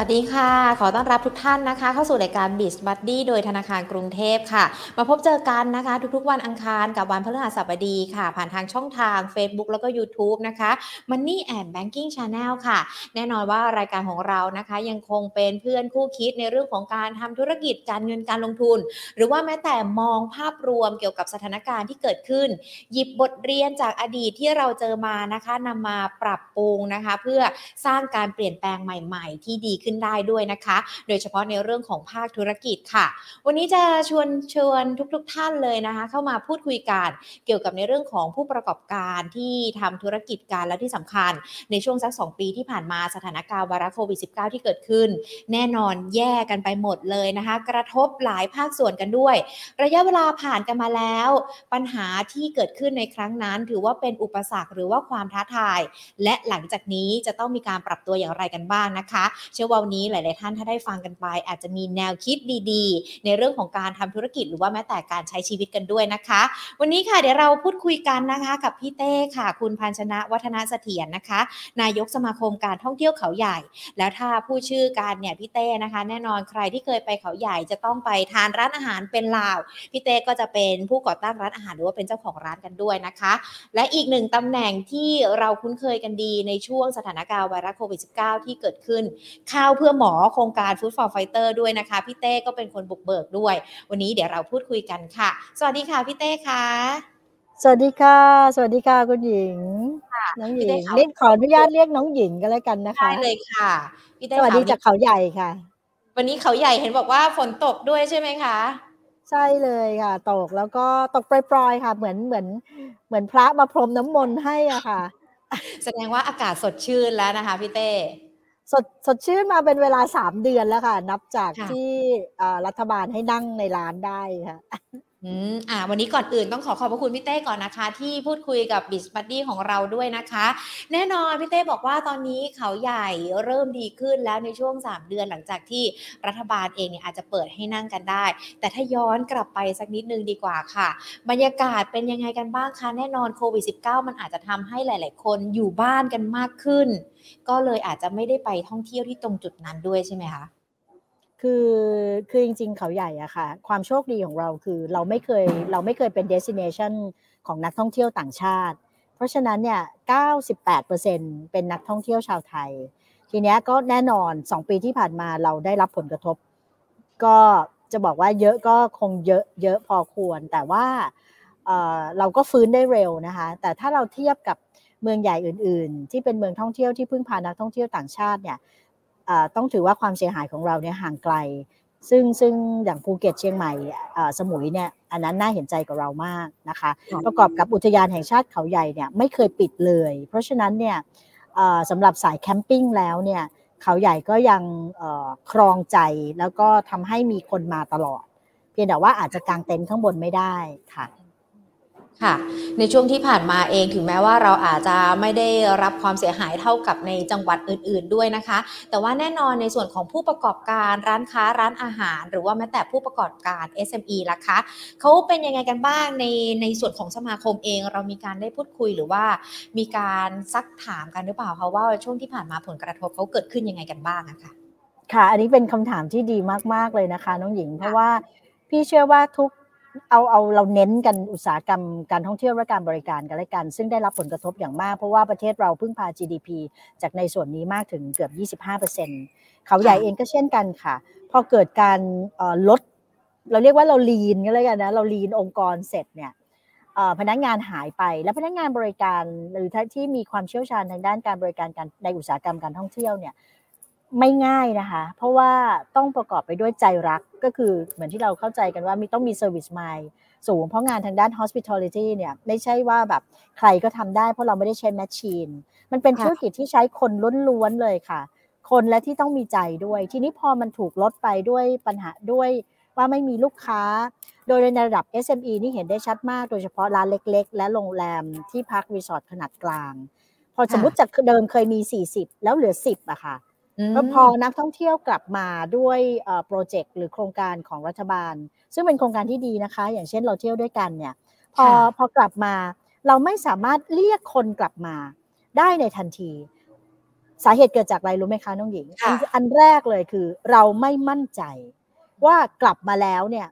วัสดีค่ะ ขอต้อนรับทุกท่านนะคะ เข้าสู่รายการ b i z Buddy โดยธนาคารกรุงเทพค่ะ มาพบเจอกันนะคะ ทุกๆ วันอังคารกับวันพฤหัสบดีค่ะ ผ่านทางช่องทาง Facebook แล้วก็ YouTube นะคะ Money and Banking Channel ค่ะ แน่นอนว่ารายการของเรานะคะ ยังคงเป็นเพื่อนคู่คิดในเรื่องของการทำธุรกิจการเงินการลงทุน หรือว่าแม้แต่มองภาพรวมเกี่ยวกับสถานการณ์ที่เกิดขึ้น หยิบบทเรียนจากอดีตที่เราเจอมานะคะนำมาปรับปรุงนะคะ เพื่อสร้างการเปลี่ยนแปลงใหม่ ๆ ที่ดีขึ้นได้ด้วยนะคะ โดยเฉพาะในเรื่องของภาคธุรกิจค่ะ วันนี้จะชวนชวนทุกๆทท่านเลยนะคะ เข้ามาพูดคุยกันเกี่ยวกับในเรื่องของผู้ประกอบการที่ทำธุรกิจการและที่สำคัญ ในช่วงสัก 2 ปีที่ผ่านมาสถานการณ์วาระโควิด -19 ที่เกิดขึ้น แน่นอนแย่กันไปหมดเลยนะคะ กระทบหลายภาคส่วนกันด้วย ระยะเวลาผ่านกันมาแล้ว ปัญหาที่เกิดขึ้นในครั้งนั้น ถือว่าเป็นอุปสรรคหรือว่าความท้าทาย และหลังจากนี้จะต้องมีการปรับตัวอย่างไรกันบ้างนะคะเชื่อว่าวันนี้หลาย ๆ ท่านถ้าได้ฟังกันไป อาจจะมีแนวคิดดีๆ ในเรื่องของการทำธุรกิจหรือว่าแม้แต่การใช้ชีวิตกันด้วยนะคะ วันนี้ค่ะเดี๋ยวเราพูดคุยกันนะคะกับพี่เต้ค่ะ คุณพันชนะวัฒนเสถียรนะคะ นายกสมาคมการท่องเที่ยวเขาใหญ่ แล้วถ้าพูดชื่อการเนี่ยพี่เต้นะคะ แน่นอนใครที่เคยไปเขาใหญ่จะต้องไปทานร้านอาหารเป็นลาวพี่เต้ก็จะเป็นผู้ก่อตั้งร้านอาหารหรือว่าเป็นเจ้าของร้านกันด้วยนะคะ และอีกหนึ่งตำแหน่งที่เราคุ้นเคยกันดีในช่วงสถานการณ์ไวรัสโควิด -19 ที่เกิดขึ้นข้าวเพื่อหมอโครงการ Food for Fighter ด้วยนะคะ พี่เต้ก็เป็นคนบุกเบิกด้วย วันนี้เดี๋ยวเราพูดคุยกันค่ะ สวัสดีค่ะพี่เต้ค่ะ สวัสดีค่ะ สวัสดีค่ะคุณหญิงค่ะน้องหญิพี่งเต้ค่ะเรียกขออนุญาตเรียกน้องหญิงกันแล้วกันนะคะ ได้เลยค่ะพี่เต้สวัสดีค่ะจากเขาใหญ่ค่ะ วันนี้เขาใหญ่เห็นบอกว่าฝนตกด้วยใช่ไหมคะใช่เลยค่ะ ตกแล้วก็ตกปล่อยๆค่ะ เหมือนเหมือนเหมือนพระมาพรมน้ำมนต์ให้อะค่ะ แสดงว่าอากาศสดชื่นแล้วนะคะพี่เต้ สดสดชื่นมาเป็นเวลาสามเดือนแล้วค่ะ นับจากค่ะที่เอ่อรัฐบาลให้นั่งในร้านได้ค่ะ อืมอ่า วันนี้ก่อนอื่นต้องขอขอบพระคุณพี่เต้ก่อนนะคะ ที่พูดคุยกับบิสบัดดี้ของเราด้วยนะคะ แน่นอนพี่เต้บอกว่าตอนนี้เขาใหญ่เริ่มดีขึ้นแล้วในช่วง 3 เดือนหลังจากที่รัฐบาลเองเนี่ยอาจจะเปิดให้นั่งกันได้ แต่ถ้าย้อนกลับไปสักนิดนึงดีกว่าค่ะ บรรยากาศเป็นยังไงกันบ้างคะแน่นอนโควิด -19 มันอาจจะทำให้หลาย ๆ คนอยู่บ้านกันมากขึ้น ก็เลยอาจจะไม่ได้ไปท่องเที่ยวที่ตรงจุดนั้นด้วยใช่ไหมคะ คือคือจริง ๆ เขาใหญ่อะค่ะ ความโชคดีของเราคือเราไม่เคยเราไม่เคยเป็น destination ของนักท่องเที่ยวต่างชาติ เพราะฉะนั้นเนี่ย 98%เป็นนักท่องเที่ยวชาวไทย ทีเนี้ยก็แน่นอน 2 ปีที่ผ่านมาเราได้รับผลกระทบ ก็จะบอกว่าเยอะก็คงเยอะเยอะพอควร แต่ว่าเออเราก็ฟื้นได้เร็วนะคะ แต่ถ้าเราเทียบกับเมืองใหญ่อื่น ๆ ที่เป็นเมืองท่องเที่ยวที่พึ่งพานักท่องเที่ยวต่างชาติเนี่ย ต้องถือว่าความเสียหายของเราเนี่ยห่างไกล ซึ่งซึ่งอย่างภูเก็ตเชียงใหม่อ่าสมุยเนี่ยอันนั้นน่าเห็นใจกับเรามากนะคะค่ะประกอบกับอุทยานแห่งชาติเขาใหญ่เนี่ยไม่เคยปิดเลย เพราะฉะนั้นเนี่ยอ่าสำหรับสายแคมปิ้งแล้วเนี่ยเขาใหญ่ก็ยังเอ่อครองใจแล้วก็ทำให้มีคนมาตลอด เพียงแต่ว่าอาจจะกางเต็นท์ข้างบนไม่ได้ค่ะ ค่ะ ในช่วงที่ผ่านมาเองถึงแม้ว่าเราอาจจะไม่ได้รับความเสียหายเท่ากับในจังหวัดอื่น ๆด้วยนะคะ แต่ว่าแน่นอนในส่วนของผู้ประกอบการร้านค้าร้านอาหาร หรือว่าแม้แต่ผู้ประกอบการ SME ล่ะคะเขาเป็นยังไงกันบ้างในในส่วนของสมาคมเอง เรามีการได้พูดคุยหรือว่า มีการซักถามกันหรือเปล่าคะว่าช่วงที่ผ่านมาผลกระทบเขาเกิดขึ้นยังไงกันบ้างอะคะค่ะ อันนี้เป็นคำถามที่ดีมากๆเลยนะคะ น้องหญิงเพราะว่าพี่เชื่อว่าทุก เอาเอาเราเน้นกันอุตสาหกรรมการท่องเที่ยวและการบริการกันและกัน ซึ่งได้รับผลกระทบอย่างมาก เพราะว่าประเทศเราพึ่งพา GDP จากในส่วนนี้มากถึงเกือบ 25%เขาใหญ่เองก็เช่นกันค่ะ พอเกิดการลด เราเรียกว่าเราลีนกันเลยกันนะเราลีนองค์กรเสร็จเนี่ยพนักงานหายไปและพนักงานบริการหรือที่มีความเชี่ยวชาญทางด้านการบริการการในอุตสาหกรรมการท่องเที่ยวเนี่ย ไม่ง่ายนะคะ เพราะว่าต้องประกอบไปด้วยใจรักก็คือเหมือนที่เราเข้าใจกันว่ามีต้องมี service mind สูง เพราะงานทางด้าน hospitality เนี่ยไม่ใช่ว่าแบบใครก็ทำได้เพราะเราไม่ได้ใช้แมชชีน มันเป็นค่ะธุรกิจที่ใช้คนล้วนๆเลยค่ะ คนและที่ต้องมีใจด้วย ทีนี้พอมันถูกลดไปด้วยปัญหาด้วยว่าไม่มีลูกค้า โดยในระดับ SME นี่เห็นได้ชัดมาก โดยเฉพาะร้านเล็ก ๆ และโรงแรมที่พักรีสอร์ทขนาดกลาง พอสมมติจากเดิมเคยมี 40 แล้วเหลือ 10อะค่ะ แล้วพอนักท่องเที่ยวกลับมาด้วยโปรเจกต์หรือโครงการของรัฐบาล ซึ่งเป็นโครงการที่ดีนะคะ อย่างเช่นเราเที่ยวด้วยกันเนี่ย พอค่ะพอกลับมาเราไม่สามารถเรียกคนกลับมาได้ในทันที สาเหตุเกิดจากอะไรรู้ไหมคะน้องหญิงอันอันแรกเลยคือ เราไม่มั่นใจ ว่ากลับมาแล้วเนี่ย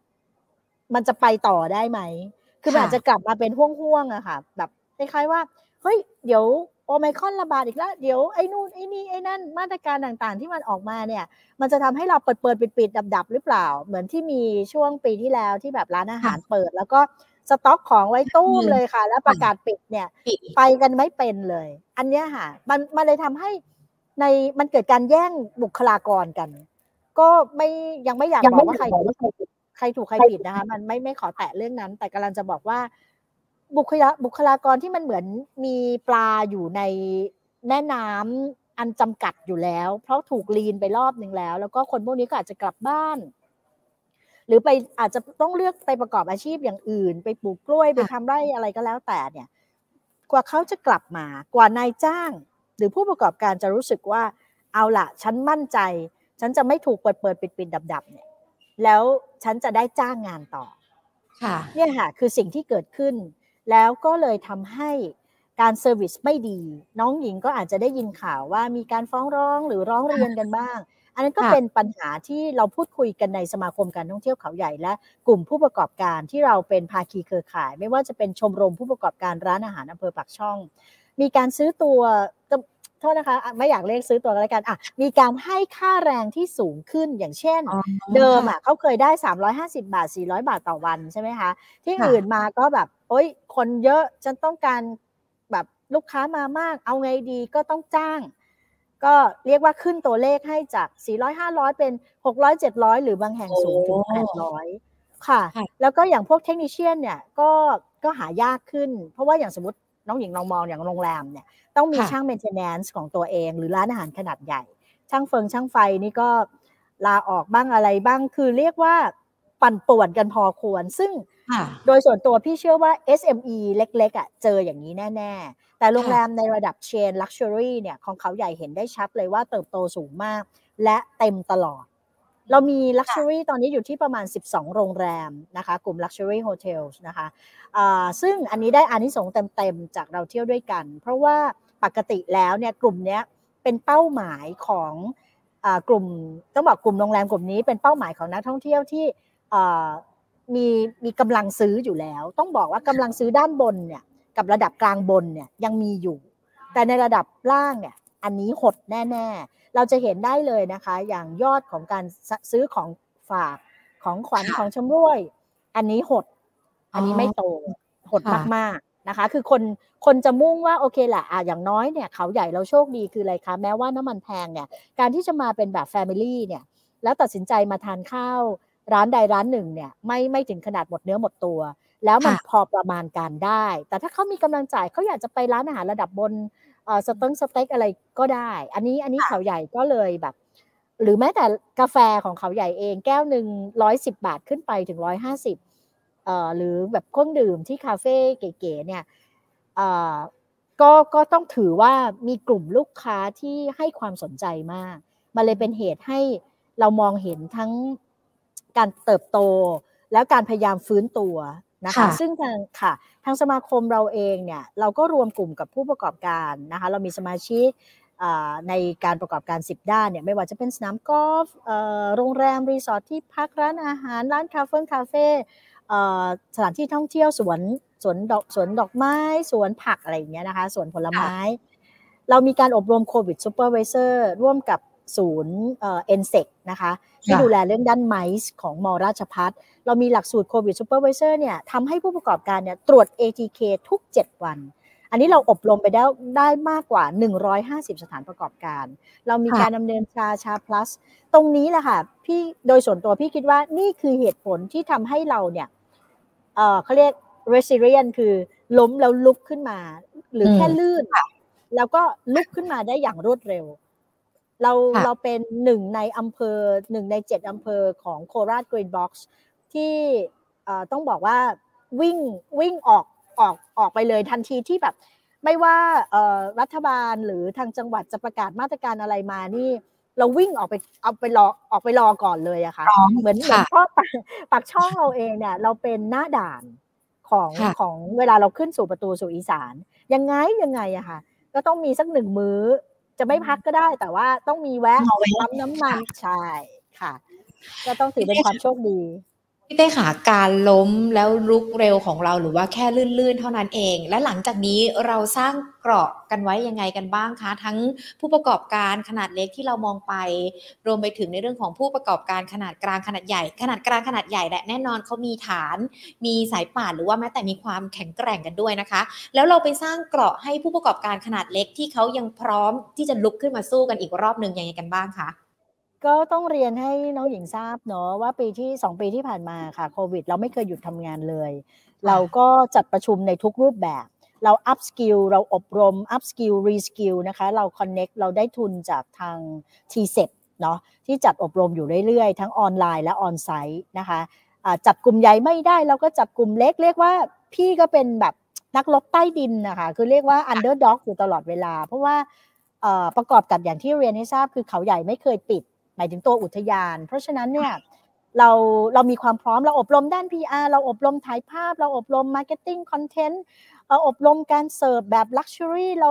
มันจะไปต่อได้ไหม คือมันอาจจะกลับมาเป็นห่วงๆอะค่ะ แบบคล้ายๆว่าเฮ้ยเดี๋ยว โอไมคอนระบาดอีกแล้ว เดี๋ยวไอ้นู่นไอ้นี่ไอ้นั่นมาตรการต่างๆ ที่มันออกมาเนี่ย มันจะทำให้เราเปิดเปิดปิดปิดดับดับหรือเปล่า เหมือนที่มีช่วงปีที่แล้วที่แบบร้านอาหารเปิด แล้วก็สต็อกของไว้ตู้มเลยค่ะ แล้วประกาศปิดเนี่ย ไปกันไม่เป็นเลย อันเนี้ยค่ะมันมันเลยทำให้ในมันเกิดการแย่งบุคลากรกัน ก็ไม่ยังไม่อยากบอกว่าใครถูกใครถูกใครผิดนะคะ มันไม่ไม่ขอแตะเรื่องนั้น แต่กำลังจะบอกว่า บุคลาบุคลากรที่มันเหมือนมีปลาอยู่ในแม่น้ำอันจำกัดอยู่แล้ว เพราะถูกลีนไปรอบหนึ่งแล้ว แล้วก็คนพวกนี้ก็อาจจะกลับบ้าน หรือไปอาจจะต้องเลือกไปประกอบอาชีพอย่างอื่น ไปปลูกกล้วยไปทำไร่อะไรก็แล้วแต่เนี่ย กว่าเขาจะกลับมากว่านายจ้าง หรือผู้ประกอบการจะรู้สึกว่า เอาละฉันมั่นใจ ฉันจะไม่ถูกเปิดเปิดปิดปิดดับดับเนี่ย แล้วฉันจะได้จ้างงานต่อ ค่ะ เนี่ยค่ะคือสิ่งที่เกิดขึ้น แล้วก็เลยทำให้การเซอร์วิสไม่ดี น้องหญิงก็อาจจะได้ยินข่าวว่ามีการฟ้องร้องหรือร้องเรียนกันบ้าง อันนั้นก็เป็นปัญหาที่เราพูดคุยกันในสมาคมการท่องเที่ยวเขาใหญ่ และกลุ่มผู้ประกอบการที่เราเป็นภาคีเครือข่าย ไม่ว่าจะเป็นชมรมผู้ประกอบการร้านอาหารอำเภอปากช่อง มีการซื้อตัวโทษนะคะไม่อยากเรียกซื้อตัวกันแล้วกันอะมีการให้ค่าแรงที่สูงขึ้นอย่างเช่น เดิมอะเขาเคยได้ 350 บาท 400 บาทต่อวันใช่ไหมคะ ที่อื่นมาก็แบบ โอ๊ยคนเยอะฉันต้องการแบบลูกค้ามามาก เอาไงดีก็ต้องจ้าง ก็เรียกว่าขึ้นตัวเลขให้จาก 400 500 เป็น 600 700 หรือบางแห่งสูงถึง 800 ค่ะ แล้วก็อย่างพวก technician เนี่ยก็ก็หายากขึ้น เพราะว่าอย่างสมมติน้องหญิงลองมองอย่างโรงแรมเนี่ยต้องมีช่าง maintenance ของตัวเอง หรือร้านอาหารขนาดใหญ่ ช่างเฟิงช่างไฟนี่ก็ลาออกบ้างอะไรบ้างคือเรียกว่าปั่นป่วนกันพอควร ซึ่ง โดยส่วนตัวพี่เชื่อว่า SME เล็กๆอะเจออย่างนี้แน่ ๆ แต่โรงแรมในระดับ chain luxury เนี่ยของเขาใหญ่เห็นได้ชัดเลยว่าเติบโตสูงมาก และเต็มตลอด เรามี Luxury ตอนนี้อยู่ที่ประมาณ 12 โรงแรมนะคะ กลุ่ม Luxury Hotels นะคะะซึ่งอันนี้ได้อานิสงส์เต็มๆ จากเราเที่ยวด้วยกัน เพราะว่าปกติแล้วเนี่ยกลุ่มนี้เป็นเป้าหมายของกลุ่มต้องบอกกลุ่มโรงแรมกลุ่มนี้เป็นเป้าหมายของนักท่องเที่ยวที่ มีมีกำลังซื้ออยู่แล้ว ต้องบอกว่ากำลังซื้อด้านบนเนี่ยกับระดับกลางบนเนี่ยยังมีอยู่ แต่ในระดับล่างเนี่ยอันนี้หดแน่ ๆ เราจะเห็นได้เลยนะคะ อย่างยอดของการซื้อของฝากของขวัญของชำร่วย อันนี้หด อันนี้ไม่โตหดมากๆนะคะ คือคนคนจะมุ่งว่าโอเคแหละอะอย่างน้อยเนี่ยเขาใหญ่เราโชคดีคืออะไรคะแม้ว่าน้ำมันแพงเนี่ยการที่จะมาเป็นแบบแฟมิลี่เนี่ยแล้วตัดสินใจมาทานข้าว ร้านใดร้านหนึ่งเนี่ยไม่ไม่ถึงขนาดหมดเนื้อหมดตัว แล้วมันพอประมาณการได้ แต่ถ้าเขามีกำลังจ่ายเขาอยากจะไปร้านอาหารระดับบนสเต็กสเต็กอะไรก็ได้ อันนี้อันนี้เขาใหญ่ก็เลยแบบ หรือแม้แต่กาแฟของเขาใหญ่เองแก้วหนึ่งร้อยสิบบาทขึ้นไปถึงร้อยห้าสิบหรือแบบเครื่องดื่มที่คาเฟ่เก๋ๆเนี่ยก็ก็ต้องถือว่ามีกลุ่มลูกค้าที่ให้ความสนใจมาก มันเลยเป็นเหตุให้เรามองเห็นทั้ง การเติบโต แล้วการพยายามฟื้นตัวนะคะซึ่งทางค่ะทางสมาคมเราเองเนี่ยเราก็รวมกลุ่มกับผู้ประกอบการนะคะเรามีสมาชิกในการประกอบการ 10 ด้านเนี่ยไม่ว่าจะเป็นสนามกอล์ฟโรงแรม รีสอร์ทที่พักร้านอาหาร ร้านคาเฟ่คาเฟ่สถานที่ท่องเที่ยวสวนสวนดอกสวนดอกไม้สวนผักอะไรอย่างเงี้ยนะคะสวนผลไม้ เรามีการอบรมโควิด supervisor ร่วมกับ ศูนย์เอ็นเซกนะคะที่ดูแลเรื่องด้าน MICE ของมอราชภัฏเรามีหลักสูตรโควิด supervisor เนี่ยทำให้ผู้ประกอบการเนี่ยตรวจ ATK ทุก 7 วัน อันนี้เราอบรมไปได้ได้มากกว่า 150 สถานประกอบการ เรามีการดำเนินชาชา plus ตรงนี้แหละค่ะพี่โดยส่วนตัวพี่คิดว่านี่คือเหตุผลที่ทำให้เราเนี่ยเออเขาเรียก resilient คือล้มแล้วลุกขึ้นมา หรือแค่ลื่นแล้วก็ลุกขึ้นมาได้อย่างรวดเร็ว เราเราเป็นหนึ่งในอำเภอหนึ่งในเจ็ดอำเภอของโคราช Green Box ที่ต้องบอกว่าวิ่งวิ่งออกออกออกไปเลยทันทีที่แบบ ไม่ว่ารัฐบาลหรือทางจังหวัดจะประกาศมาตรการอะไรมานี่ เราวิ่งออกไปเอาไปรอออกไปรอก่อนเลยอะค่ะ เหมือนเหมือนพ่อปากช่องเราเองเนี่ย เราเป็นหน้าด่านของของเวลาเราขึ้นสู่ประตูสู่อีสาน ยังไงยังไงอะค่ะ ก็ต้องมีสักหนึ่งมื้อ จะไม่พักก็ได้ แต่ว่าต้องมีแวะปั๊มน้ำมันใช่ค่ะ ก็ต้องถือเป็นความโชคดี พี่เต้ขาการล้มแล้วลุกเร็วของเราหรือว่าแค่ลื่นๆ เท่านั้นเอง และหลังจากนี้เราสร้างเกราะกันไว้ยังไงกันบ้างคะ ทั้งผู้ประกอบการขนาดเล็กที่เรามองไป รวมไปถึงในเรื่องของผู้ประกอบการขนาดกลางขนาดใหญ่ ขนาดกลางขนาดใหญ่และแน่นอนเขามีฐาน มีสายป่านหรือว่าแม้แต่มีความแข็งแกร่งกันด้วยนะคะ แล้วเราไปสร้างเกราะให้ผู้ประกอบการขนาดเล็กที่เขายังพร้อมที่จะลุกขึ้นมาสู้กันอีกรอบหนึ่งยังไงกันบ้างคะ ก็ต้องเรียนให้น้องหญิงทราบเนาะว่าปีที่2ปีที่ผ่านมาค่ะโควิด เราไม่เคยหยุดทำงานเลย เราก็จัดประชุมในทุกรูปแบบ เรา upskill เราอบรม upskill reskill นะคะเรา connect เราได้ทุนจากทาง t ีเซ็เนาะที่จัดอบรมอยู่เรื่อยๆ ทั้งออนไลน์และ onsite นะคะจัดกลุ่มใหญ่ไม่ได้เราก็จัดกลุ่มเล็ก เรียกว่าพี่ก็เป็นแบบนักลบใต้ดินนะคะคือเรียกว่าอันเดอร์ด็อกอยู่ตลอดเวลา เพราะว่าประกอบกับอย่างที่เรียนให้ทราบคือเขาใหญ่ไม่เคยปิด หมายถึงตัวอุทยาน เพราะฉะนั้นเนี่ยเราเรามีความพร้อมเราอบรมด้าน PR เราอบรมถ่ายภาพ เราอบรม Marketing Content เราอบรมการเสิร์ฟแบบ Luxury เรา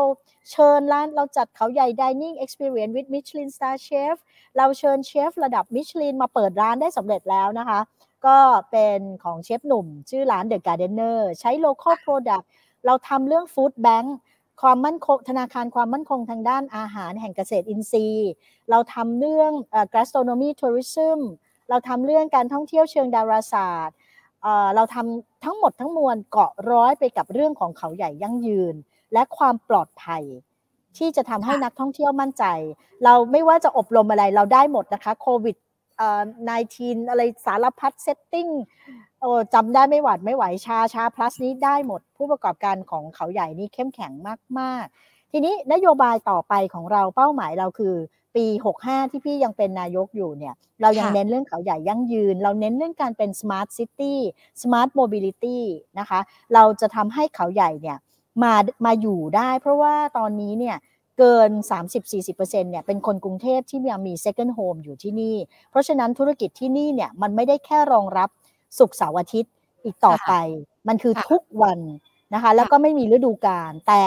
เชิญร้านเราจัดเขาใหญ่ Dining Experience with Michelin Star Chef เราเชิญเชฟระดับมิชลินมาเปิดร้านได้สำเร็จแล้วนะคะ ก็เป็นของเชฟหนุ่ม ชื่อร้าน The Gardener ใช้ local product เราทำเรื่อง Food Bank ความมั่นคงธนาคารความมั่นคงทางด้านอาหารแห่งเกษตรอินทรีย์ เราทำเรื่อง gastronomy tourism เราทำเรื่องการท่องเที่ยวเชิงดาราศาสตร์ เราทำทั้งหมดทั้งมวลเกาะร้อยไปกับเรื่องของเขาใหญ่ยั่งยืน และความปลอดภัย ที่จะทำให้นักท่องเที่ยวมั่นใจ เราไม่ว่าจะอบรมอะไรเราได้หมดนะคะโควิด 19อะไรสารพัด setting โอ้จำได้ไม่หวัดไม่ไหว SHA SHA Plus นี้ได้หมด ผู้ประกอบการของเขาใหญ่นี่เข้มแข็งมาก ๆ ทีนี้นโยบายต่อไปของเราเป้าหมายเราคือ ปี 65 ที่พี่ยังเป็นนายกอยู่เนี่ย เรายังเน้นเรื่องเขาใหญ่ยั่งยืน เราเน้นเรื่องการเป็น smart city smart mobility นะคะ เราจะทำให้เขาใหญ่เนี่ยมามาอยู่ได้ เพราะว่าตอนนี้เนี่ย เกิน 30-40%เนี่ยเป็นคนกรุงเทพที่มี second home อยู่ที่นี่ เพราะฉะนั้นธุรกิจที่นี่เนี่ยมันไม่ได้แค่รองรับสุกเสาร์อาทิตย์อีกต่อไป มันคือทุกวันนะคะแล้วก็ไม่มีฤดูกาลแต่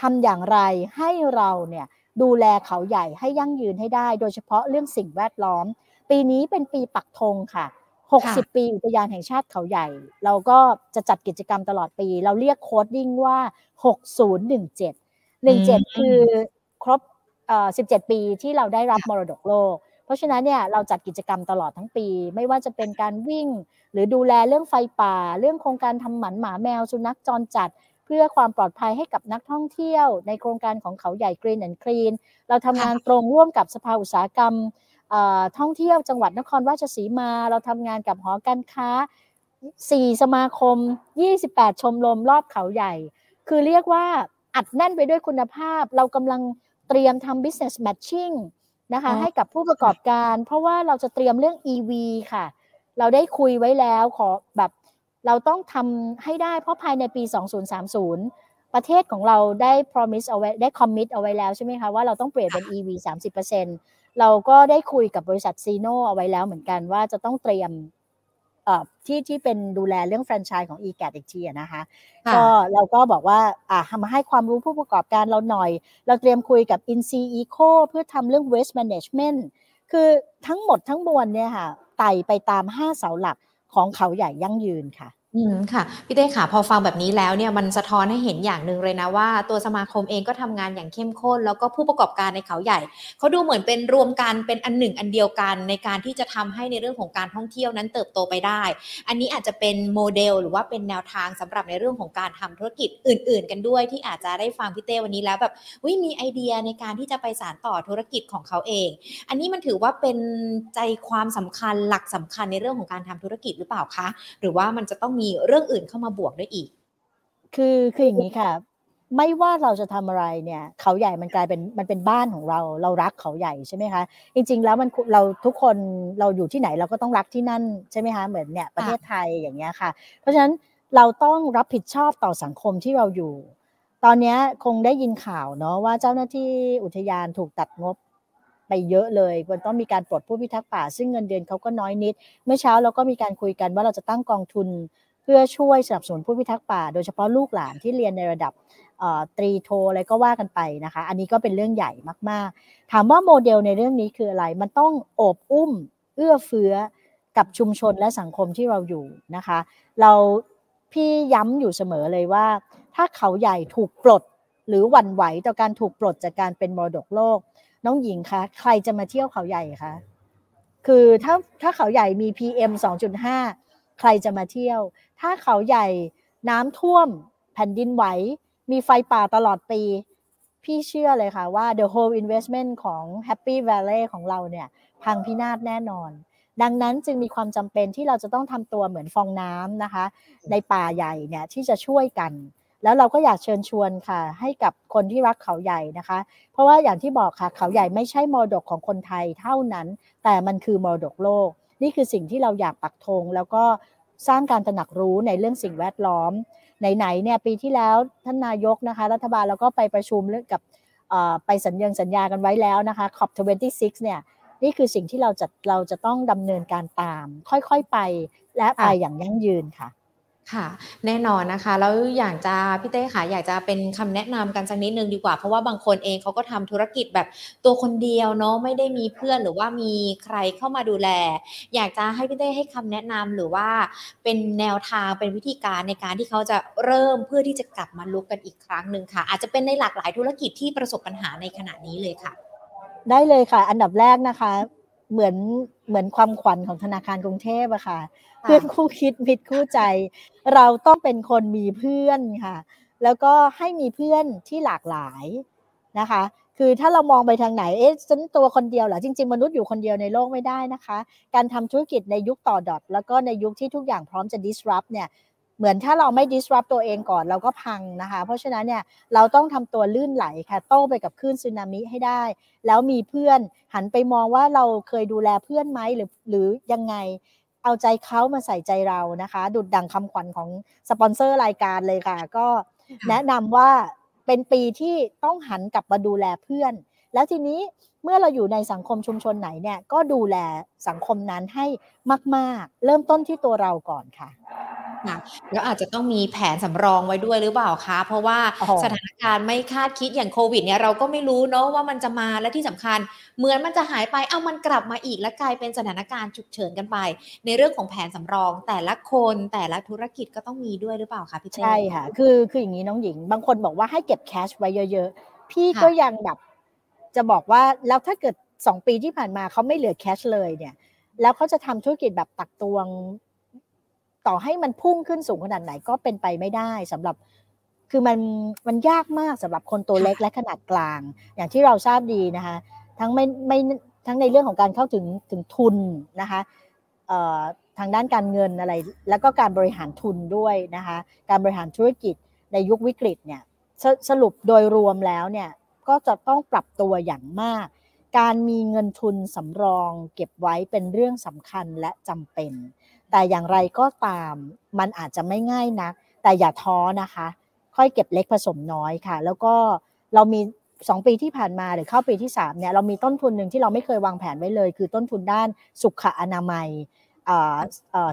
ทำอย่างไรให้เราเนี่ยดูแลเขาใหญ่ให้ยั่งยืนให้ได้ โดยเฉพาะเรื่องสิ่งแวดล้อม ปีนี้เป็นปีปักธงค่ะ 60 ปีอุทยานแห่งชาติเขาใหญ่ เราก็จะจัดกิจกรรมตลอดปี เราเรียก coding ว่า 6017 17คือครบ17ปีที่เราได้รับมรดกโลก เพราะฉะนั้นเนี่ยเราจัดกิจกรรมตลอดทั้งปี ไม่ว่าจะเป็นการวิ่ง หรือดูแลเรื่องไฟป่า เรื่องโครงการทำหมันหมาแมว สุนัขจรจัด เพื่อความปลอดภัยให้กับนักท่องเที่ยว ในโครงการของเขาใหญ่ Green and Clean เราทำงานตรงร่วมกับสภาอุตสาหกรรมท่องเที่ยวจังหวัดนครราชสีมา เราทำงานกับหอการค้า 4 สมาคม 28 ชมรมรอบเขาใหญ่ คือเรียกว่า อัดแน่นไปด้วยคุณภาพ เรากำลังเตรียมทำ business matching นะคะให้กับผู้ประกอบการ เพราะว่าเราจะเตรียมเรื่อง EV ค่ะ เราได้คุยไว้แล้วขอแบบเราต้องทำให้ได้เพราะภายในปี 2030 ประเทศของเราได้ promise เอาไว้ได้ commit เอาไว้แล้วใช่ไหมคะว่าเราต้องเปลี่ยนเป็น EV 30%เราก็ได้คุยกับบริษัทซีโนเอาไว้แล้วเหมือนกันว่าจะต้องเตรียม ที่ที่เป็นดูแลเรื่องแฟรนไชส์ของ e g a t อีกทีนะคะก็เราก็บอกว่าอ่ามาให้ความรู้ผู้ประกอบการเราหน่อย เราเตรียมคุยกับ i n s e Eco เพื่อทำเรื่อง waste management คือทั้งหมดทั้งมวลเนี่ยค่ะไต่ไปตาม 5 เสาหลักของเขาใหญ่ยั่งยืนค่ะ อืมค่ะ พี่เต้ค่ะพอฟังแบบนี้แล้วเนี่ยมันสะท้อนให้เห็นอย่างหนึ่งเลยนะว่า ตัวสมาคมเองก็ทำงานอย่างเข้มข้น แล้วก็ผู้ประกอบการในเขาใหญ่เขาดูเหมือนเป็นรวมกันเป็นอันหนึ่งอันเดียวกันในการที่จะทำให้ในเรื่องของการท่องเที่ยวนั้นเติบโตไปได้ อันนี้อาจจะเป็นโมเดลหรือว่าเป็นแนวทางสำหรับในเรื่องของการทำธุรกิจอื่น ๆ กันด้วย ที่อาจจะได้ฟังพี่เต้วันนี้แล้วแบบวิมีไอเดียในการที่จะไปสานต่อธุรกิจของเขาเอง อันนี้มันถือว่าเป็นใจความสำคัญหลักสำคัญในเรื่องของการทำธุรกิจหรือเปล่าคะหรือว่ามันจะต้องมีเรื่องอื่นเข้ามามาบวกได้อีก คือคืออย่างนี้ค่ะ ไม่ว่าเราจะทำอะไรเนี่ย เขาใหญ่มันกลายเป็นมันเป็นบ้านของเราเรารักเขาใหญ่ใช่ไหมคะจริง ๆ แล้วมันเราทุกคนเราอยู่ที่ไหนเราก็ต้องรักที่นั่นใช่ไหมคะเหมือนเนี่ยประเทศไทยอย่างเงี้ยค่ะ เพราะฉะนั้นเราต้องรับผิดชอบต่อสังคมที่เราอยู่ ตอนนี้คงได้ยินข่าวเนาะว่าเจ้าหน้าที่อุทยานถูกตัดงบไปเยอะเลยมันต้องมีการปลดผู้พิทักษ์ป่า ซึ่งเงินเดือนเขาก็น้อยนิด เมื่อเช้าเราก็มีการคุยกันว่าเราจะตั้งกองทุน พื่อช่วยสนับสนุนผู้พิทักษ์ป่า โดยเฉพาะลูกหลานที่เรียนในระดับตรีโทอะไรก็ว่ากันไปนะคะ อันนี้ก็เป็นเรื่องใหญ่มากๆ ถามว่าโมเดลในเรื่องนี้คืออะไร มันต้องโอบอุ้ม เอื้อเฟื้อกับชุมชนและสังคมที่เราอยู่นะคะ เราพี่ย้ำอยู่เสมอเลยว่า ถ้าเขาใหญ่ถูกปลด หรือหวั่นไหวต่อการถูกปลดจากการเป็นมรดกโลก น้องหญิงคะใครจะมาเที่ยวเขาใหญ่คะคือถ้าถ้าเขาใหญ่มี PM 2.5 ใครจะมาเที่ยว ถ้าเขาใหญ่น้ำท่วม แผ่นดินไหว มีไฟป่าตลอดปี พี่เชื่อเลยค่ะว่า the whole investment ของ Happy Valley ของเราเนี่ยพังพินาศแน่นอน ดังนั้นจึงมีความจำเป็นที่เราจะต้องทำตัวเหมือนฟองน้ำนะคะ ในป่าใหญ่เนี่ยที่จะช่วยกันแล้วเราก็อยากเชิญชวนค่ะ ให้กับคนที่รักเขาใหญ่นะคะ เพราะว่าอย่างที่บอกค่ะเขาใหญ่ไม่ใช่มรดกของคนไทยเท่านั้น แต่มันคือมรดกโลก นี่คือสิ่งที่เราอยากปักธงแล้วก็สร้างการตระหนักรู้ในเรื่องสิ่งแวดล้อมไหนๆเนี่ยปีที่แล้วท่านนายกนะคะ รัฐบาลเราก็ไปประชุมเรื่องกับไปสัญญาสัญญากันไว้แล้วนะคะ COP26 เนี่ยนี่คือสิ่งที่เราจะเราจะต้องดำเนินการตาม ค่อยๆไปและไปอย่างยั่งยืนค่ะ ค่ะแน่นอนนะคะ แล้วอยากจะพี่เต้ค่ะอยากจะเป็นคำแนะนำกันสักนิดนึงดีกว่า เพราะว่าบางคนเองเขาก็ทำธุรกิจแบบตัวคนเดียวเนาะไม่ได้มีเพื่อนหรือว่ามีใครเข้ามาดูแล อยากจะให้พี่เต้ให้คำแนะนำหรือว่าเป็นแนวทางเป็นวิธีการในการที่เขาจะเริ่มเพื่อที่จะกลับมาลุกกันอีกครั้งหนึ่งค่ะ อาจจะเป็นในหลากหลายธุรกิจที่ประสบปัญหาในขณะนี้เลยค่ะ ได้เลยค่ะ อันดับแรกนะคะ เหมือนเหมือนความขวัญของธนาคารกรุงเทพอะค่ะ เพื่อนคู่คิดมิตรคู่ใจ เราต้องเป็นคนมีเพื่อนค่ะ แล้วก็ให้มีเพื่อนที่หลากหลายนะคะ คือถ้าเรามองไปทางไหนเอ๊ะฉันตัวคนเดียวเหรอจริง ๆ มนุษย์อยู่คนเดียวในโลกไม่ได้นะคะ การทำธุรกิจในยุคต่อดอทแล้วก็ในยุคที่ทุกอย่างพร้อมจะ disrupt เนี่ยเหมือนถ้าเราไม่ disrupt ตัวเองก่อนเราก็พังนะคะ เพราะฉะนั้นเนี่ยเราต้องทำตัวลื่นไหลค่ะโต้ไปกับคลื่นสึนามิให้ได้ แล้วมีเพื่อนหันไปมองว่าเราเคยดูแลเพื่อนไหมหรือหรือยังไง เอาใจเขามาใส่ใจเรานะคะ ดุดดังคำขวัญของสปอนเซอร์รายการเลยค่ะ ก็แนะนำว่าเป็นปีที่ต้องหันกลับมาดูแลเพื่อน แล้วทีนี้เมื่อเราอยู่ในสังคมชุมชนไหนเนี่ยก็ดูแลสังคมนั้นให้มาก ๆ เริ่มต้นที่ตัวเราก่อนค่ะค่ะแล้วอาจจะต้องมีแผนสำรองไว้ด้วยหรือเปล่าคะ เพราะว่าสถานการณ์ไม่คาดคิดอย่างโควิดเนี่ยเราก็ไม่รู้เนาะว่ามันจะมาและที่สำคัญ เหมือนมันจะหายไปเอามันกลับมาอีกและกลายเป็นสถานการณ์ฉุกเฉินกันไป ในเรื่องของแผนสำรอง แต่ละคนแต่ละธุรกิจก็ต้องมีด้วยหรือเปล่าคะพี่เต้ใช่ค่ะคือคืออย่างนี้น้องหญิง บางคนบอกว่าให้เก็บแคชไว้เยอะๆพี่ก็ยังแบบ จะบอกว่าแล้วถ้าเกิดสองปีที่ผ่านมาเขาไม่เหลือแคชเลยเนี่ย แล้วเขาจะทำธุรกิจแบบตักตวง ต่อให้มันพุ่งขึ้นสูงขนาดไหนก็เป็นไปไม่ได้สำหรับคือมันมันยากมากสำหรับคนตัวเล็กและขนาดกลาง อย่างที่เราทราบดีนะคะ ทั้งไม่ไม่ทั้งในเรื่องของการเข้าถึงถึงทุนนะคะทางด้านการเงินอะไร แล้วก็การบริหารทุนด้วยนะคะ การบริหารธุรกิจในยุควิกฤตเนี่ยสสรุปโดยรวมแล้วเนี่ย ก็จะต้องปรับตัวอย่างมาก การมีเงินทุนสำรองเก็บไว้เป็นเรื่องสำคัญและจำเป็น แต่อย่างไรก็ตามมันอาจจะไม่ง่ายนัก แต่อย่าท้อนะคะ ค่อยเก็บเล็กผสมน้อยค่ะ แล้วก็เรามีสองปีที่ผ่านมาหรือเข้าปีที่สามเนี่ยเรามีต้นทุนหนึ่งที่เราไม่เคยวางแผนไว้เลย คือต้นทุนด้านสุขอนามัย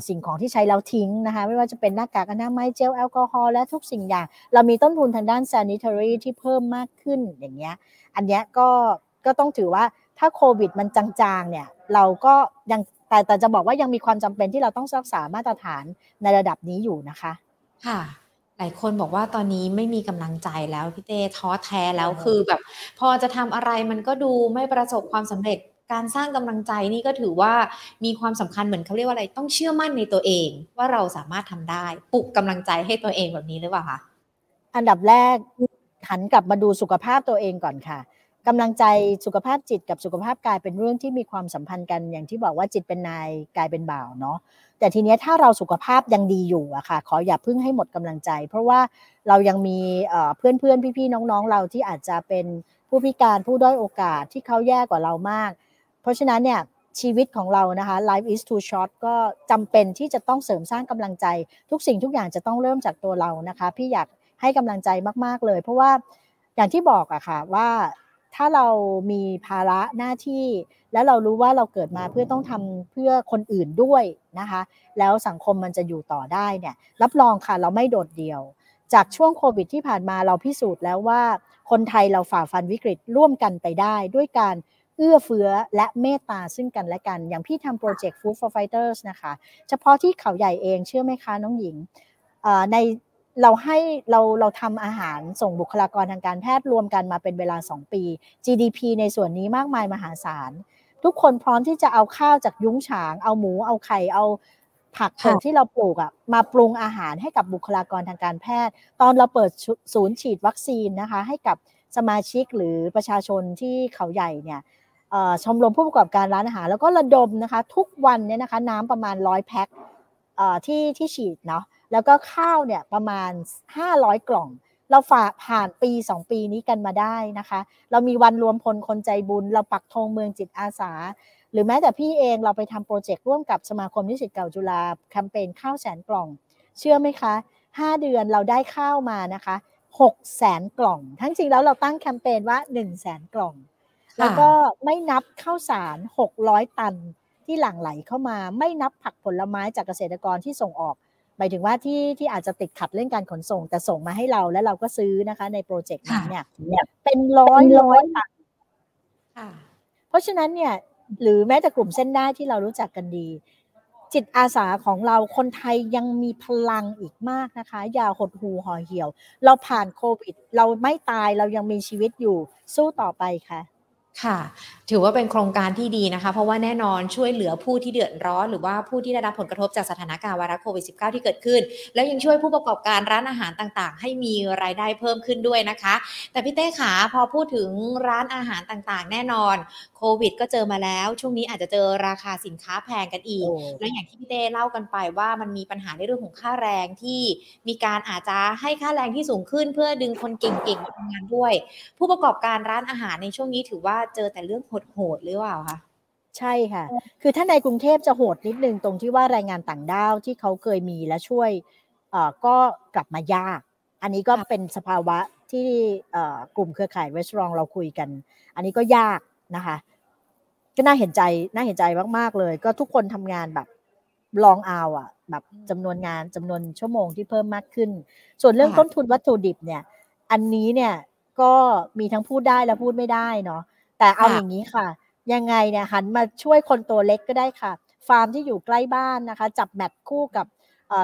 สิ่งของที่ใช้แล้วทิ้งนะคะไม่ว่าจะเป็นหน้ากากอนามัยเจลแอลกอฮอล์และทุกสิ่งอย่าง เรามีต้นทุนทางด้าน sanitary ที่เพิ่มมากขึ้นอย่างเงี้ยอันเนี้ยก็ก็ต้องถือว่าถ้าโควิดมันจางๆเนี่ยเราก็ยังแต่แต่จะบอกว่ายังมีความจำเป็นที่เราต้องรักษามาตรฐานในระดับนี้อยู่นะคะ ค่ะ หลายคนบอกว่าตอนนี้ไม่มีกำลังใจแล้วพี่เต้ท้อแท้แล้วคือแบบ พอจะทำอะไรมันก็ดูไม่ประสบความสำเร็จ การสร้างกำลังใจนี่ก็ถือว่ามีความสำคัญเหมือนเขาเรียกว่าอะไรต้องเชื่อมั่นในตัวเอง ว่าเราสามารถทำได้ปลุกกำลังใจให้ตัวเองแบบนี้หรือเปล่าคะอันดับแรกหันกลับมาดูสุขภาพตัวเองก่อนค่ะกำลังใจสุขภาพจิตกับสุขภาพกายเป็นเรื่องที่มีความสัมพันธ์กันอย่างที่บอกว่าจิตเป็นนายกายเป็นบ่าวเนาะแต่ทีนี้ถ้าเราสุขภาพยังดีอยู่อะค่ะ ขออย่าเพิ่งให้หมดกำลังใจ เพราะว่าเรายังมีเพื่อนเพื่อนพี่ๆน้องๆ เราที่อาจจะเป็นผู้พิการผู้ด้อยโอกาสที่เขาแย่กว่าเรามาก เพราะฉะนั้นเนี่ยชีวิตของเรานะคะ life is too short ก็จำเป็นที่จะต้องเสริมสร้างกำลังใจ ทุกสิ่งทุกอย่างจะต้องเริ่มจากตัวเรานะคะ พี่อยากให้กำลังใจมาก ๆ เลย เพราะว่าอย่างที่บอกอะค่ะว่าถ้าเรามีภาระหน้าที่ แล้วเรารู้ว่าเราเกิดมาเพื่อต้องทำเพื่อคนอื่นด้วยนะคะ แล้วสังคมมันจะอยู่ต่อได้เนี่ยรับรองค่ะเราไม่โดดเดี่ยว จากช่วงโควิดที่ผ่านมาเราพิสูจน์แล้วว่า คนไทยเราฝ่าฟันวิกฤตร่วมกันไปได้ด้วยการ เอื้อเฟื้อและเมตตาซึ่งกันและกัน อย่างพี่ทำโปรเจกต์ Food for Fighters นะคะ เฉพาะที่เขาใหญ่เองเชื่อไหมคะน้องหญิงในเราให้เราเราทำอาหารส่งบุคลากรทางการแพทย์รวมกันมาเป็นเวลา 2 ปี GDP ในส่วนนี้มากมายมหาศาล ทุกคนพร้อมที่จะเอาข้าวจากยุ้งฉาง เอาหมู เอาไข่ เอาผักผลที่เราปลูกอะมาปรุงอาหารให้กับบุคลากรทางการแพทย์ ตอนเราเปิดศูนย์ฉีดวัคซีนนะคะ ให้กับสมาชิกหรือประชาชนที่เขาใหญ่เนี่ย ชมรมผู้ประกอบการร้านอาหาร แล้วก็ระดมนะคะ ทุกวันเนี่ยนะคะน้ำประมาณร้อยแพ็คที่ที่ฉีดเนาะแล้วก็ข้าวเนี่ยประมาณ 500 กล่อง เราฝ่าผ่านปี 2 ปีนี้กันมาได้นะคะ เรามีวันรวมพลคนใจบุญ เราปักธงเมืองจิตอาสา หรือแม้แต่พี่เองเราไปทำโปรเจกต์ร่วมกับสมาคมนิสิตเก่าจุฬาแคมเปญข้าวแสนกล่อง เชื่อไหมคะ 5 เดือนเราได้ข้าวมานะคะ6แสนกล่อง ทั้งจริงแล้วเราตั้งแคมเปญว่า1แสนกล่อง แล้วก็ไม่นับข้าวสาร 600 ตันที่หลั่งไหลเข้ามา ไม่นับผักผลไม้จากเกษตรกรที่ส่งออกหมายถึงว่าที่ที่อาจจะติดขัดเรื่องการขนส่ง แต่ส่งมาให้เราแล้วเราก็ซื้อนะคะ ในโปรเจกต์นี้เนี่ยเป็นร้อยร้อยตันเพราะฉะนั้นเนี่ยหรือแม้แต่กลุ่มเส้นได้ที่เรารู้จักกันดี จิตอาสาของเราคนไทยยังมีพลังอีกมากนะคะ อย่าหดหูห่อเหี่ยว เราผ่านโควิด เราไม่ตายเรายังมีชีวิตอยู่สู้ต่อไปค่ะ ค่ะ ถือว่าเป็นโครงการที่ดีนะคะ เพราะว่าแน่นอนช่วยเหลือผู้ที่เดือดร้อน หรือว่าผู้ที่ได้รับผลกระทบจากสถานการณ์ไวรัสโควิด -19 ที่เกิดขึ้น แล้วยังช่วยผู้ประกอบการร้านอาหารต่างๆ ให้มีรายได้เพิ่มขึ้นด้วยนะคะ แต่พี่เต้ขาพอพูดถึงร้านอาหารต่างๆ แน่นอนโควิด ก็เจอมาแล้ว ช่วงนี้อาจจะเจอราคาสินค้าแพงกันอีก และอย่างที่พี่เต้เล่ากันไปว่ามันมีปัญหาในเรื่องของค่าแรงที่มีการอาจจะให้ค่าแรงที่สูงขึ้น เพื่อดึงคนเก่งๆมาทำงานด้วย ผู้ประกอบการร้านอาหารในช่วงนี้ถือว่าเจอแต่เรื่องโหดๆหรือเปล่าคะใช่ค่ะ คือถ้าในกรุงเทพจะโหดนิดนึงตรงที่ว่าแรงงานต่างด้าวที่เขาเคยมีและช่วยก็กลับมายาก อันนี้ก็เป็นสภาวะที่กลุ่มเครือข่ายเวสต์รองเราคุยกัน อันนี้ก็ยากนะคะ ก็น่าเห็นใจน่าเห็นใจมากๆเลย ก็ทุกคนทำงานแบบลองเอาอะ แบบจำนวนงานจำนวนชั่วโมงที่เพิ่มมากขึ้น ส่วนเรื่องต้นทุนวัตถุดิบเนี่ย อันนี้เนี่ยก็มีทั้งพูดได้และพูดไม่ได้เนาะ แต่เอาอย่างนี้ค่ะ ยังไงเนี่ยหันมาช่วยคนตัวเล็กก็ได้ค่ะ ฟาร์มที่อยู่ใกล้บ้านนะคะ จับแมทคู่กับ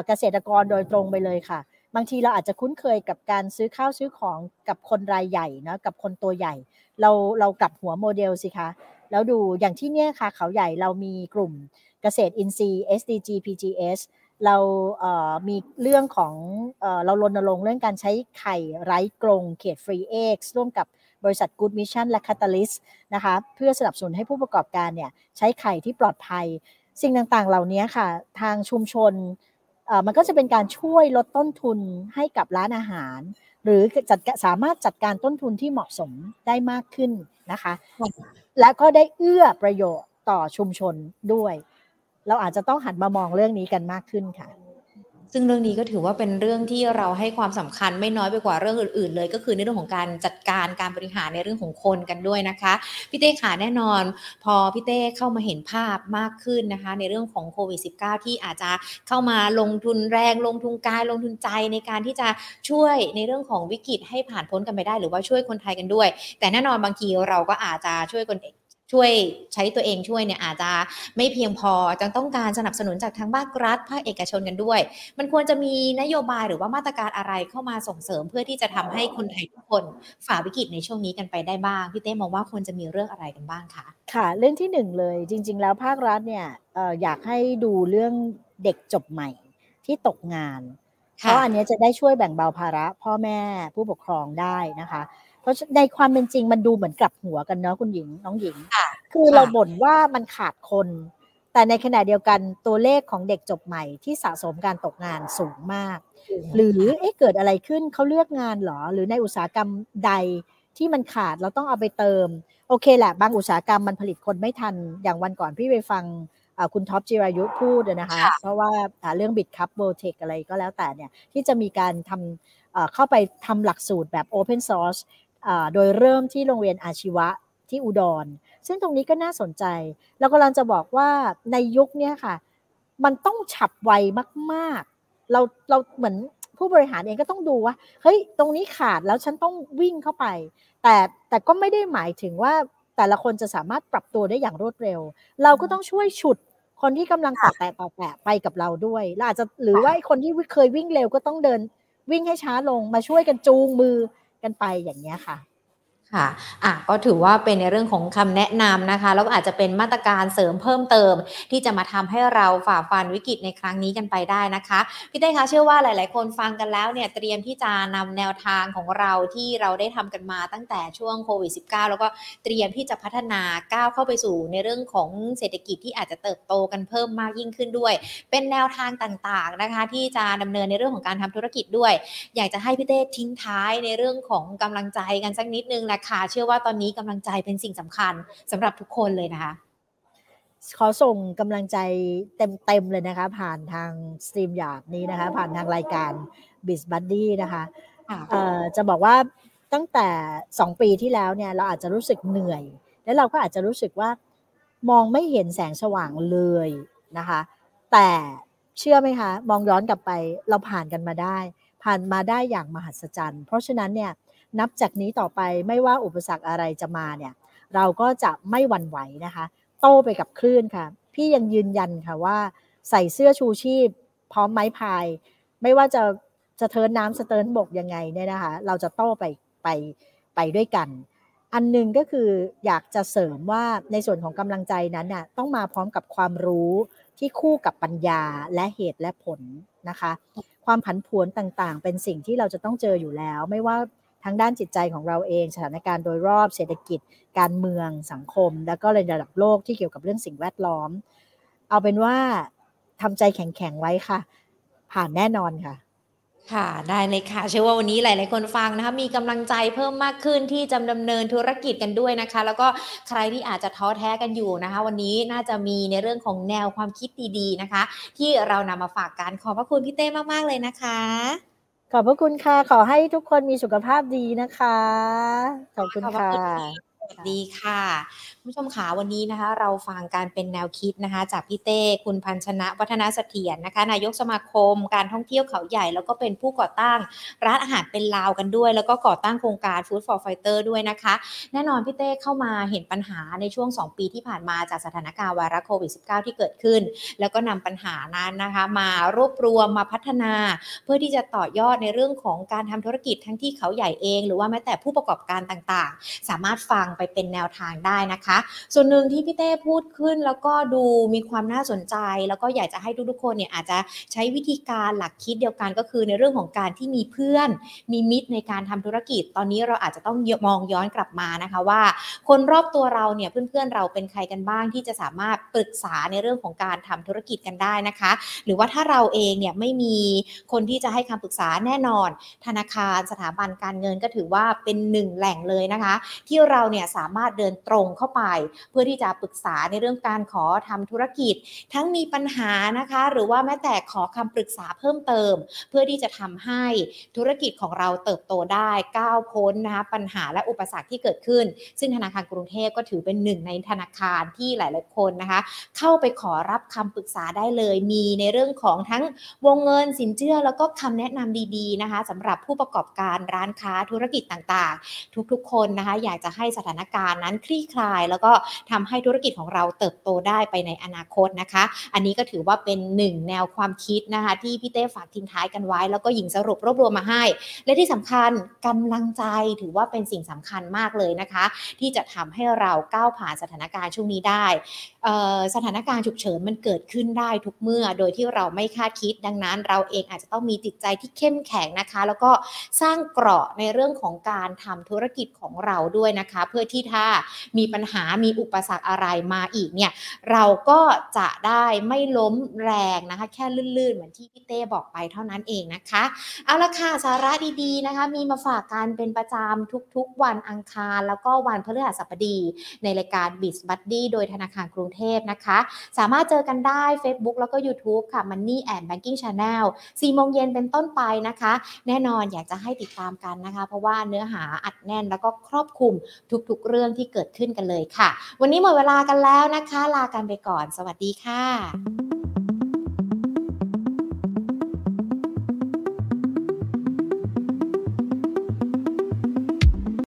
เกษตรกรโดยตรงไปเลยค่ะ บางทีเราอาจจะคุ้นเคยกับการซื้อข้าวซื้อของกับคนรายใหญ่นะกับคนตัวใหญ่ เราเรากลับหัวโมเดลสิคะแล้วดูอย่างที่เนี่ยค่ะ เขาใหญ่เรามีกลุ่มเกษตรอินทรีย์ SDG PGS เราเมีเรื่องของเอเรารณรงค์เรื่องการใช้ไข่ไร้กรงเขตฟรีเอ็กซ์ร่วมกับ บริษัท Good Mission และ Catalyst นะคะเพื่อสนับสนุนให้ผู้ประกอบการเนี่ยใช้ไข่ที่ปลอดภัย สิ่งต่างๆ เหล่านี้ค่ะ ทางชุมชนมันก็จะเป็นการช่วยลดต้นทุนให้กับร้านอาหาร หรือจัดสามารถจัดการต้นทุนที่เหมาะสมได้มากขึ้นนะคะ และก็ได้เอื้อประโยชน์ต่อชุมชนด้วย เราอาจจะต้องหันมามองเรื่องนี้กันมากขึ้นค่ะ ซึ่งเรื่องนี้ก็ถือว่าเป็นเรื่องที่เราให้ความสำคัญไม่น้อยไปกว่าเรื่องอื่น ๆ เลย ก็คือในเรื่องของการจัดการการบริหารในเรื่องของคนกันด้วยนะคะพี่เต้ขาแน่นอน พอพี่เต้เข้ามาเห็นภาพมากขึ้นนะคะ ในเรื่องของโควิด -19 ที่อาจจะเข้ามาลงทุนแรงลงทุนกายลงทุนใจในการที่จะช่วยในเรื่องของวิกฤตให้ผ่านพ้นกันไปได้ หรือว่าช่วยคนไทยกันด้วย แต่แน่นอนบางทีเราก็อาจจะช่วยคน ช่วยใช้ตัวเองช่วยเนี่ยอาจจะไม่เพียงพอจะต้องการสนับสนุนจากทางภาครัฐภาคเอกชนกันด้วย มันควรจะมีนโยบายหรือว่ามาตรการอะไรเข้ามาส่งเสริม เพื่อที่จะทำให้คนไทยทุกคนฝ่าวิกฤตในช่วงนี้กันไปได้บ้างพี่เต้มองว่าควรจะมีเรื่องอะไรกันบ้างคะค่ะ เรื่องที่หนึ่งเลยจริง ๆ แล้วภาครัฐเนี่ยอยากให้ดูเรื่องเด็กจบใหม่ที่ตกงานเพราะอันนี้จะได้ช่วยแบ่งเบาภาระพ่อแม่ผู้ปกครองได้นะคะเพ ราะในความเป็นจริงมันดูเหมือนกลับหัวกันเนาะคุณหญิงน้องหญิง คือเราบ่นว่ามันขาดคน แต่ในขณะเดียวกันตัวเลขของเด็กจบใหม่ที่สะสมการตกงานสูงมาก หรือเอ๊ะเกิดอะไรขึ้นเขาเลือกงานหรอ หรือในอุตสาหกรรมใดที่มันขาดเราต้องเอาไปเติม โอเคแหละ บางอุตสาหกรรมมันผลิตคนไม่ทันอย่างวันก่อนพี่ไปฟังคุณท็อปจิรายุพูดนะคะ เพราะว่าเรื่องบิตคัพโบเทคอะไรก็แล้วแต่เนี่ย ที่จะมีการทำเข้าไปทำหลักสูตรแบบ Open Source โดยเริ่มที่โรงเรียนอาชีวะที่อุดร ซึ่งตรงนี้ก็น่าสนใจแล้วกำลังจะบอกว่าในยุคนี้ค่ะ มันต้องฉับไวมากๆ เราเราเหมือนผู้บริหารเองก็ต้องดูว่า เฮ้ย ตรงนี้ขาดแล้วฉันต้องวิ่งเข้าไป แต่แต่ก็ไม่ได้หมายถึงว่าแต่ละคนจะสามารถปรับตัวได้อย่างรวดเร็ว เราก็ต้องช่วยฉุดคนที่กำลังต่อแตะต่อแตะไปกับเราด้วยเราอาจจะหรือว่าคนที่เคยวิ่งเร็วก็ต้องเดินวิ่งให้ช้าลงมาช่วยกันจูงมือ กันไปอย่างนี้ค่ะ ค่ะ อะ ก็ถือว่าเป็นในเรื่องของคำแนะนำนะคะ แล้วก็อาจจะเป็นมาตรการเสริมเพิ่มเติม ที่จะมาทำให้เราฝ่าฟันวิกฤตในครั้งนี้กันไปได้นะคะ พี่เต้คะเชื่อว่าหลาย ๆ คนฟังกันแล้วเนี่ย เตรียมที่จะนำแนวทางของเราที่เราได้ทำกันมาตั้งแต่ช่วงโควิด -19 แล้วก็เตรียมที่จะพัฒนาก้าวเข้าไปสู่ในเรื่องของเศรษฐกิจที่อาจจะเติบโตกันเพิ่มมากยิ่งขึ้นด้วย เป็นแนวทางต่าง ๆ นะคะ ที่จะดำเนินในเรื่องของการทำธุรกิจด้วย อยากจะให้พี่เต้ทิ้งท้ายในเรื่องของกำลังใจกันสักนิดนึงนะคะ เชื่อว่าตอนนี้กำลังใจเป็นสิ่งสำคัญสำหรับทุกคนเลยนะคะ ขอส่งกำลังใจเต็มๆเลยนะคะ ผ่านทาง StreamYard นี้นะคะ ผ่านทางรายการ Biz Buddy นะคะจะบอกว่าตั้งแต่ 2 ปีที่แล้วเนี่ยเราอาจจะรู้สึกเหนื่อย และเราก็อาจจะรู้สึกว่ามองไม่เห็นแสงสว่างเลยนะคะ แต่เชื่อไหมคะ มองย้อนกลับไปเราผ่านกันมาได้ ผ่านมาได้อย่างมหัศจรรย์ เพราะฉะนั้นเนี่ย นับจากนี้ต่อไปไม่ว่าอุปสรรคอะไรจะมาเนี่ย เราก็จะไม่หวั่นไหวนะคะ โต้ไปกับคลื่นค่ะ พี่ยังยืนยันค่ะว่า ใส่เสื้อชูชีพ พร้อมไม้พาย ไม่ว่าจะจะเทินน้ำสเติร์นบกยังไงเนี่ยนะคะ เราจะโต้ไปไปไปด้วยกัน อันหนึ่งก็คืออยากจะเสริมว่าในส่วนของกำลังใจนั้นน่ะต้องมาพร้อมกับความรู้ที่คู่กับปัญญาและเหตุและผลนะคะ ความผันผวนต่างๆ เป็นสิ่งที่เราจะต้องเจออยู่แล้ว ไม่ว่า ทั้งด้านจิตใจของเราเอง สถานการณ์โดยรอบเศรษฐกิจ การเมืองสังคม แล้วก็ในระดับโลกที่เกี่ยวกับเรื่องสิ่งแวดล้อม เอาเป็นว่าทำใจแข็งๆไว้ค่ะ ผ่านแน่นอนค่ะค่ะได้เลยค่ะ เชื่อว่าวันนี้หลาย ๆ คนฟังนะคะมีกำลังใจเพิ่มมากขึ้นที่จะดำเนินธุรกิจกันด้วยนะคะ แล้วก็ใครที่อาจจะท้อแท้กันอยู่นะคะ วันนี้น่าจะมีในเรื่องของแนวความคิดดี ๆ นะคะ ที่เรานำมาฝากกันขอบพระคุณพี่เต้มาก ๆ เลยนะคะ ขอบพระคุณค่ะ ขอให้ทุกคนมีสุขภาพดีนะคะ ขอบคุณค่ะดีค่ะ ผู้ชมขาวันนี้นะคะ เราฟังการเป็นแนวคิดนะคะ จากพี่เต้คุณพันชนะวัฒนาเสถียรนะคะ นายกสมาคม การท่องเที่ยวเขาใหญ่ แล้วก็เป็นผู้ก่อตั้งร้านอาหารเป็นลาวกันด้วย แล้วก็ก่อตั้งโครงการ Food for Fighter ด้วยนะคะ แน่นอนพี่เต้เข้ามาเห็นปัญหาในช่วง 2 ปีที่ผ่านมาจากสถานการณ์ไวรัสโควิด -19 ที่เกิดขึ้น แล้วก็นำปัญหานั้นนะคะ มารวบรวมมาพัฒนา เพื่อที่จะต่อยอดในเรื่องของการทำธุรกิจทั้งที่เขาใหญ่เอง หรือว่าแม้แต่ผู้ประกอบการต่างๆ สามารถฟังไปเป็นแนวทางได้นะคะส่วนหนึ่งที่พี่เต้พูดขึ้นแล้วก็ดูมีความน่าสนใจ แล้วก็อยากจะให้ทุกๆคนเนี่ยอาจจะใช้วิธีการหลักคิดเดียวกันก็คือในเรื่องของการที่มีเพื่อน มีมิตรในการทำธุรกิจ ตอนนี้เราอาจจะต้องมองย้อนกลับมานะคะว่า คนรอบตัวเราเนี่ยเพื่อนๆเราเป็นใครกันบ้างที่จะสามารถปรึกษาในเรื่องของการทำธุรกิจกันได้นะคะ หรือว่าถ้าเราเองเนี่ยไม่มีคนที่จะให้คำปรึกษาแน่นอน ธนาคารสถาบันการเงินก็ถือว่าเป็นหนึ่งแหล่งเลยนะคะ ที่เราเนี่ยสามารถเดินตรงเข้าไปเพื่อที่จะปรึกษาในเรื่องการขอทำธุรกิจ ทั้งมีปัญหานะคะ หรือว่าแม้แต่ขอคำปรึกษาเพิ่มเติม เพื่อที่จะทำให้ธุรกิจของเราเติบโตได้ก้าวพ้นนะคะปัญหาและอุปสรรคที่เกิดขึ้น ซึ่งธนาคารกรุงเทพก็ถือเป็นหนึ่งในธนาคารที่หลาย ๆ คนนะคะ เข้าไปขอรับคำปรึกษาได้เลย มีในเรื่องของทั้งวงเงินสินเชื่อ แล้วก็คำแนะนำดี ๆ นะคะสำหรับผู้ประกอบการร้านค้าธุรกิจต่าง ๆ ทุก ๆ คนนะคะ อยากจะให้สถานการณ์นั้นคลี่คลายแล้วก็ทำให้ธุรกิจของเราเติบโตได้ไปในอนาคตนะคะ อันนี้ก็ถือว่าเป็นหนึ่งแนวความคิดนะคะ ที่พี่เต้ฝากทิ้งท้ายกันไว้ แล้วก็หญิงสรุปรวบรวมมาให้ และที่สำคัญกำลังใจถือว่าเป็นสิ่งสำคัญมากเลยนะคะ ที่จะทำให้เราก้าวผ่านสถานการณ์ช่วงนี้ได้ สถานการณ์ฉุกเฉินมันเกิดขึ้นได้ทุกเมื่อโดยที่เราไม่คาดคิดดังนั้น เราเองอาจจะต้องมีจิตใจที่เข้มแข็งนะคะ แล้วก็สร้างเกราะในเรื่องของการทำธุรกิจของเราด้วยนะคะ เพื่อที่ถ้ามีปัญหาามีอุปสรรคอะไรมาอีกเนี่ยเราก็จะได้ไม่ล้มแรงนะคะ แค่ลื่นๆ เหมือนที่พี่เต้บอกไปเท่านั้นเองนะคะ เอาละค่ะสาระดีๆนะคะ มีมาฝากกันเป็นประจำทุกๆ วันอังคาร แล้วก็วันพฤหัสบดี ในรายการ b i z b u d d y โดยธนาคารกรุงเทพนะคะ สามารถเจอกันได้ Facebook แล้วก็ YouTube ค่ะ Money and Banking Channel 4โมงเย็นเป็นต้นไปนะคะ แน่นอนอยากจะให้ติดตามกันนะคะ เพราะว่าเนื้อหาอัดแน่นแล้วก็ครอบคลุมทุกๆ เรื่องที่เกิดขึ้นกันเลยค่ะ วันนี้หมดเวลากันแล้วนะคะ ลากันไปก่อน สวัสดีค่ะ